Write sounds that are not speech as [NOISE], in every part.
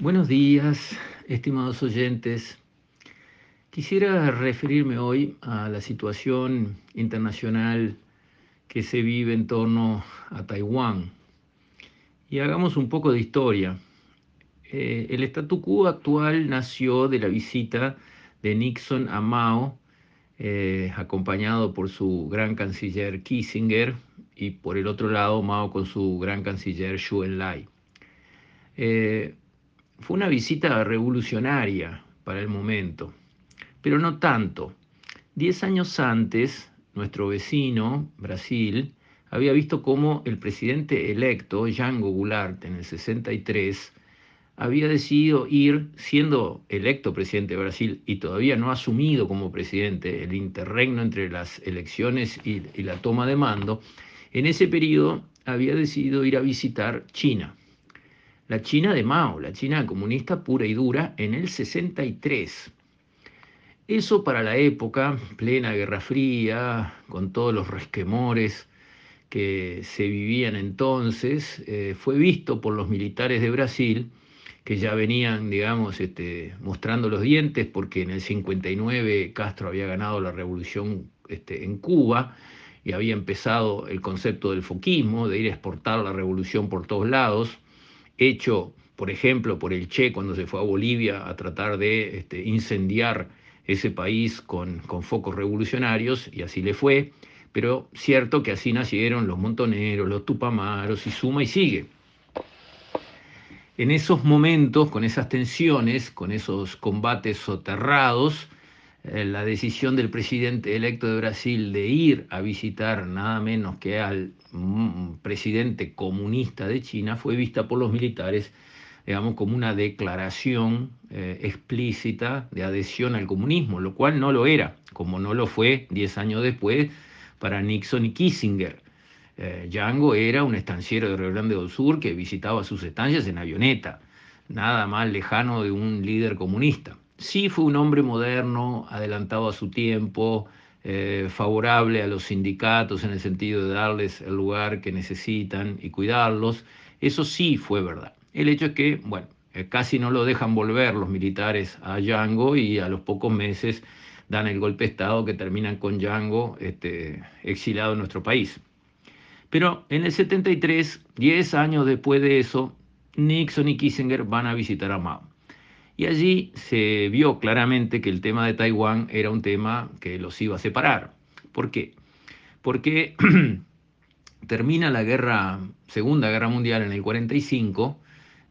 Buenos días, estimados oyentes. Quisiera referirme hoy a la situación internacional que se vive en torno a Taiwán. Y hagamos un poco de historia. Eh, el statu quo actual nació de la visita de Nixon a Mao, eh, acompañado por su gran canciller Kissinger y por el otro lado Mao con su gran canciller Xu Enlai. Eh, fue una visita revolucionaria para el momento, pero no tanto. Diez años antes, nuestro vecino, Brasil, había visto cómo el presidente electo, Jango Goulart, en el 63, había decidido ir, siendo electo presidente de Brasil y todavía no asumido como presidente, el interregno entre las elecciones y, y la toma de mando, en ese periodo había decidido ir a visitar China la China de Mao, la China comunista pura y dura, en el 63. Eso para la época, plena Guerra Fría, con todos los resquemores que se vivían entonces, eh, fue visto por los militares de Brasil, que ya venían, digamos, este, mostrando los dientes, porque en el 59 Castro había ganado la revolución este, en Cuba y había empezado el concepto del foquismo, de ir a exportar la revolución por todos lados hecho, por ejemplo, por el Che cuando se fue a Bolivia a tratar de este, incendiar ese país con, focos revolucionarios, y así le fue, pero cierto que así nacieron los montoneros, los tupamaros, y suma y sigue. En esos momentos, con esas tensiones, con esos combates soterrados, la decisión del presidente electo de Brasil de ir a visitar nada menos que al mm, presidente comunista de China fue vista por los militares, digamos, como una declaración eh, explícita de adhesión al comunismo, lo cual no lo era, como no lo fue diez años después para Nixon y Kissinger. Eh, Django era un estanciero de Río Grande do Sur que visitaba sus estancias en avioneta, nada más lejano de un líder comunista. Sí fue un hombre moderno, adelantado a su tiempo, eh, favorable a los sindicatos en el sentido de darles el lugar que necesitan y cuidarlos. Eso sí fue verdad. El hecho es que, bueno, eh, casi no lo dejan volver los militares a Yango y a los pocos meses dan el golpe de Estado que terminan con Yango este, exilado en nuestro país. Pero en el 73, 10 años después de eso, Nixon y Kissinger van a visitar a Mao. Y allí se vio claramente que el tema de Taiwán era un tema que los iba a separar. ¿Por qué? Porque [CLEARS THROAT] termina la guerra, Segunda Guerra Mundial en el 45,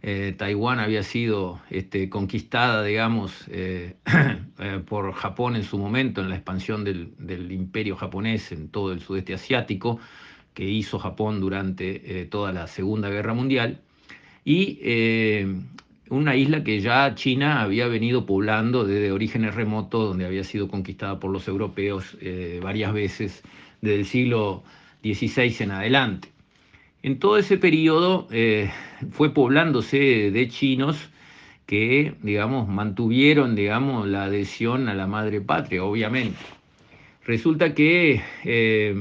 eh, Taiwán había sido este, conquistada, digamos, eh, [CLEARS THROAT] eh, por Japón en su momento, en la expansión del, del, imperio japonés en todo el sudeste asiático, que hizo Japón durante toda la Segunda Guerra Mundial. Y una isla que ya China había venido poblando desde orígenes remotos, donde había sido conquistada por los europeos eh, varias veces desde el siglo XVI en adelante. En todo ese periodo eh, fue poblándose de chinos que, digamos, mantuvieron, digamos, la adhesión a la madre patria, obviamente. Resulta que eh,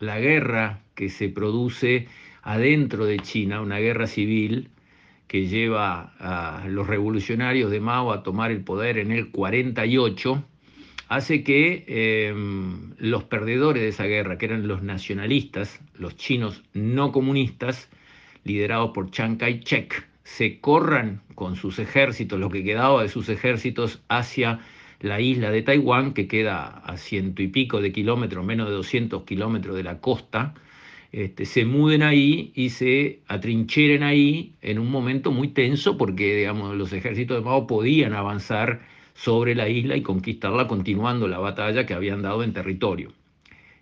la guerra que se produce adentro de China, una guerra civil, que lleva a los revolucionarios de Mao a tomar el poder en el 48, hace que em, los perdedores de esa guerra, que eran los nacionalistas, los chinos no comunistas, liderados por Chiang Kai-shek, se corran con sus ejércitos, lo que quedaba de sus ejércitos, hacia la isla de Taiwán, que queda a ciento y pico de kilómetros, menos de 200 kilómetros de la costa, este, se muden ahí y se atrincheren ahí en un momento muy tenso porque digamos, los ejércitos de Mao podían avanzar sobre la isla y conquistarla continuando la batalla que habían dado en territorio.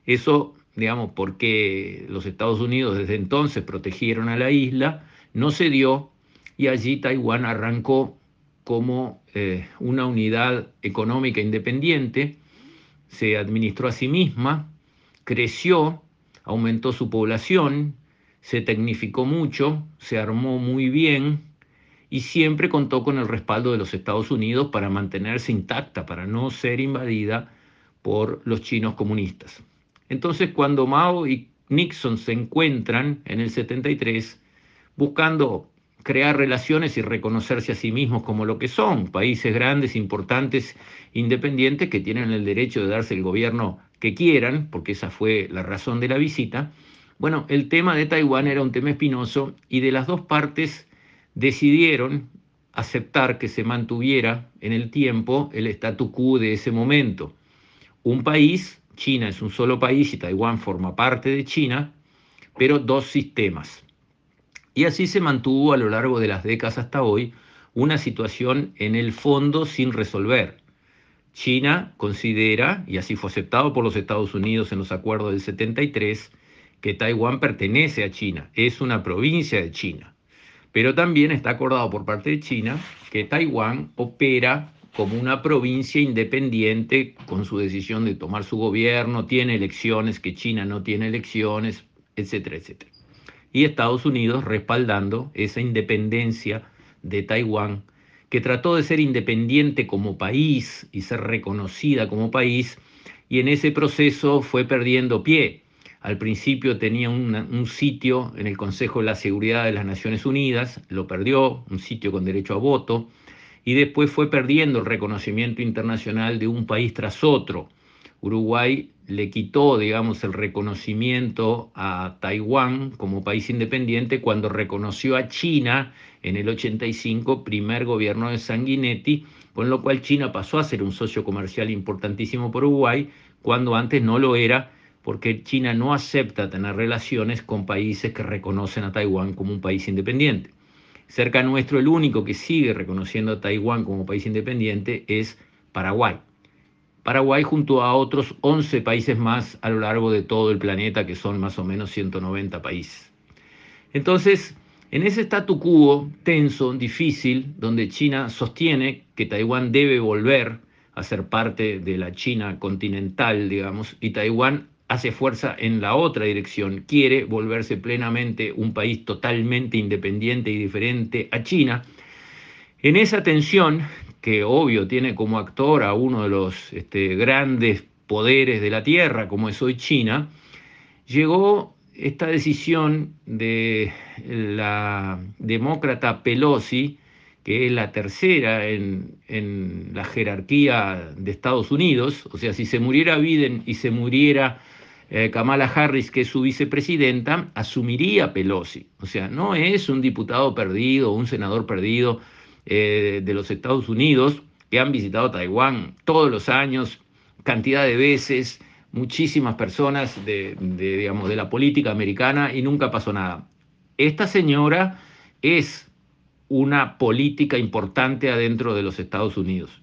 Eso, digamos, porque los Estados Unidos desde entonces protegieron a la isla, no se dio y allí Taiwán arrancó como eh, una unidad económica independiente, se administró a sí misma, creció, aumentó su población, se tecnificó mucho, se armó muy bien y siempre contó con el respaldo de los Estados Unidos para mantenerse intacta, para no ser invadida por los chinos comunistas. Entonces, cuando Mao y Nixon se encuentran en el 73, buscando crear relaciones y reconocerse a sí mismos como lo que son, países grandes, importantes, independientes, que tienen el derecho de darse el gobierno que quieran, porque esa fue la razón de la visita. Bueno, el tema de Taiwán era un tema espinoso y de las dos partes decidieron aceptar que se mantuviera en el tiempo el statu quo de ese momento. Un país, China es un solo país y Taiwán forma parte de China, pero dos sistemas. Y así se mantuvo a lo largo de las décadas hasta hoy una situación en el fondo sin resolver. China considera, y así fue aceptado por los Estados Unidos en los acuerdos del 73, que Taiwán pertenece a China, es una provincia de China. Pero también está acordado por parte de China que Taiwán opera como una provincia independiente con su decisión de tomar su gobierno, tiene elecciones, que China no tiene elecciones, etcétera, etcétera. Y Estados Unidos respaldando esa independencia de Taiwán, que trató de ser independiente como país y ser reconocida como país, y en ese proceso fue perdiendo pie. Al principio tenía un sitio en el Consejo de la Seguridad de las Naciones Unidas, lo perdió, un sitio con derecho a voto, y después fue perdiendo el reconocimiento internacional de un país tras otro. Uruguay le quitó, digamos, el reconocimiento a Taiwán como país independiente cuando reconoció a China en el 85, primer gobierno de Sanguinetti, con lo cual China pasó a ser un socio comercial importantísimo por Uruguay, cuando antes no lo era, porque China no acepta tener relaciones con países que reconocen a Taiwán como un país independiente. Cerca nuestro, el único que sigue reconociendo a Taiwán como país independiente es Paraguay. Paraguay junto a otros 11 países más a lo largo de todo el planeta, que son más o menos 190 países. Entonces, en ese statu quo tenso, difícil, donde China sostiene que Taiwán debe volver a ser parte de la China continental, digamos, y Taiwán hace fuerza en la otra dirección, quiere volverse plenamente un país totalmente independiente y diferente a China. En esa tensión que obvio tiene como actor a uno de los este, grandes poderes de la Tierra, como es hoy China, llegó esta decisión de la demócrata Pelosi, que es la tercera en, en, la jerarquía de Estados Unidos, o sea, si se muriera Biden y se muriera eh, Kamala Harris, que es su vicepresidenta, asumiría Pelosi. O sea, no es un diputado perdido, un senador perdido, eh, de los Estados Unidos que han visitado Taiwán todos los años, cantidad de veces, muchísimas personas de, digamos, de la política americana y nunca pasó nada. Esta señora es una política importante adentro de los Estados Unidos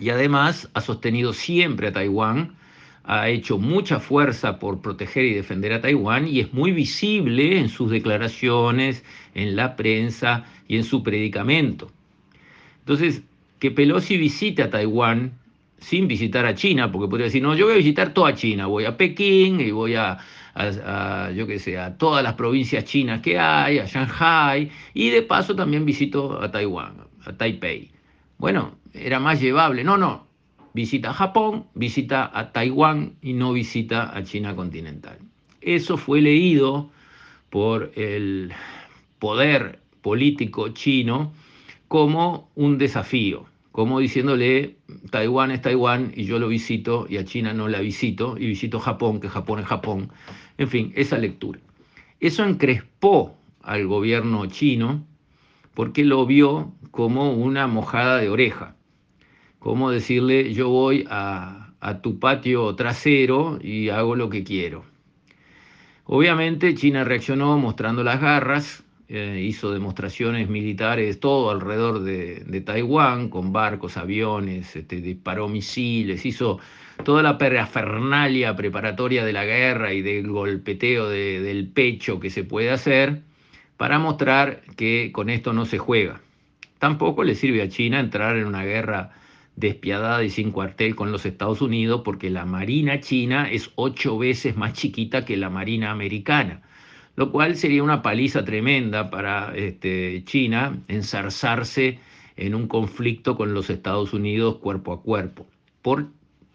y además ha sostenido siempre a Taiwán, ha hecho mucha fuerza por proteger y defender a Taiwán y es muy visible en sus declaraciones, en la prensa y en su predicamento. Entonces, que Pelosi visite a Taiwán sin visitar a China, porque podría decir, no, yo voy a visitar toda China, voy a Pekín y voy a, yo qué sé, a todas las provincias chinas que hay, a Shanghai, y de paso también visito a Taiwán, a Taipei. Bueno, era más llevable. No, no, visita a Japón, visita a Taiwán y no visita a China continental. Eso fue leído por el poder político chino como un desafío, como diciéndole Taiwán es Taiwán y yo lo visito y a China no la visito y visito Japón, que Japón es Japón. En fin, esa lectura. Eso encrespó al gobierno chino porque lo vio como una mojada de oreja, como decirle yo voy a, a tu patio trasero y hago lo que quiero. Obviamente China reaccionó mostrando las garras, eh, hizo demostraciones militares todo alrededor de, Taiwán, con barcos, aviones, este, disparó misiles, hizo toda la parafernalia preparatoria de la guerra y del golpeteo del pecho que se puede hacer para mostrar que con esto no se juega. Tampoco le sirve a China entrar en una guerra despiadada y sin cuartel con los Estados Unidos porque la Marina china es ocho veces más chiquita que la Marina americana lo cual sería una paliza tremenda para este, China ensarzarse en un conflicto con los Estados Unidos cuerpo a cuerpo. Por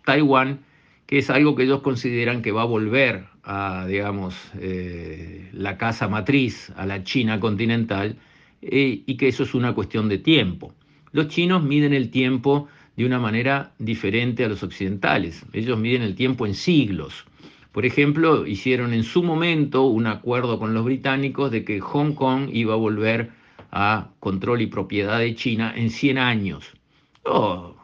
Taiwán, que es algo que ellos consideran que va a volver a, digamos, eh, la casa matriz, a la China continental, eh, y que eso es una cuestión de tiempo. Los chinos miden el tiempo de una manera diferente a los occidentales. Ellos miden el tiempo en siglos. Por ejemplo, hicieron en su momento un acuerdo con los británicos de que Hong Kong iba a volver a control y propiedad de China en 100 años. Oh,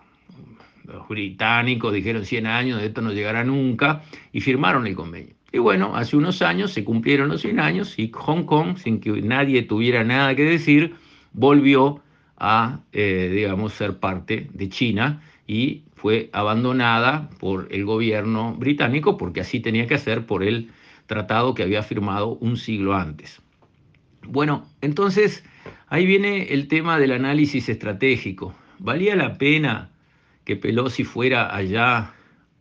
los británicos dijeron 100 años, de esto no llegará nunca, y firmaron el convenio. Y bueno, hace unos años se cumplieron los 100 años y Hong Kong, sin que nadie tuviera nada que decir, volvió a, eh, digamos, ser parte de China y fue abandonada por el gobierno británico porque así tenía que hacer por el tratado que había firmado un siglo antes. Bueno, entonces ahí viene el tema del análisis estratégico. ¿Valía la pena que Pelosi fuera allá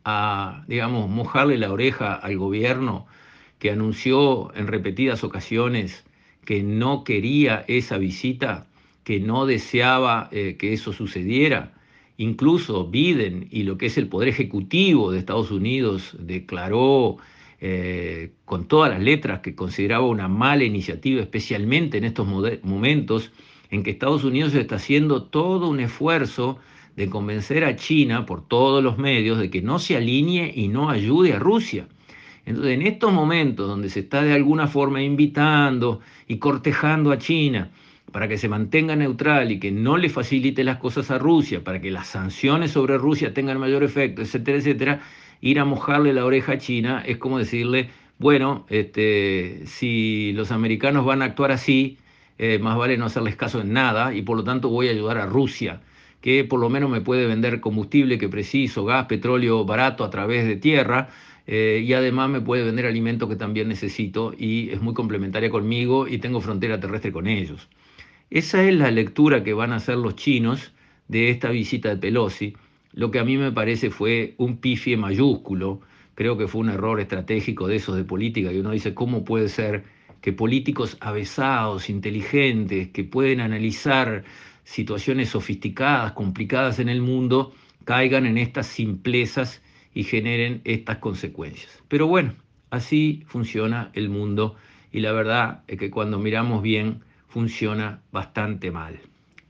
a, digamos, mojarle la oreja al gobierno que anunció en repetidas ocasiones que no quería esa visita, que no deseaba eh, que eso sucediera? Incluso Biden y lo que es el Poder Ejecutivo de Estados Unidos declaró eh, con todas las letras que consideraba una mala iniciativa, especialmente en estos momentos en que Estados Unidos está haciendo todo un esfuerzo de convencer a China por todos los medios de que no se alinee y no ayude a Rusia. Entonces, en estos momentos donde se está de alguna forma invitando y cortejando a China para que se mantenga neutral y que no le facilite las cosas a Rusia, para que las sanciones sobre Rusia tengan mayor efecto, etcétera, etcétera, ir a mojarle la oreja a China es como decirle, bueno, este, si los americanos van a actuar así, eh, más vale no hacerles caso en nada y por lo tanto voy a ayudar a Rusia que por lo menos me puede vender combustible que preciso, gas, petróleo barato a través de tierra, eh, y además me puede vender alimentos que también necesito y es muy complementaria conmigo y tengo frontera terrestre con ellos. Esa es la lectura que van a hacer los chinos de esta visita de Pelosi. Lo que a mí me parece fue un pifie mayúsculo, creo que fue un error estratégico de esos de política, y uno dice, ¿cómo puede ser que políticos avesados, inteligentes, que pueden analizar situaciones sofisticadas, complicadas en el mundo, caigan en estas simplezas y generen estas consecuencias. Pero bueno, así funciona el mundo y la verdad es que cuando miramos bien funciona bastante mal.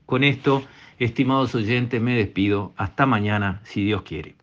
Con esto, estimados oyentes, me despido. Hasta mañana, si Dios quiere.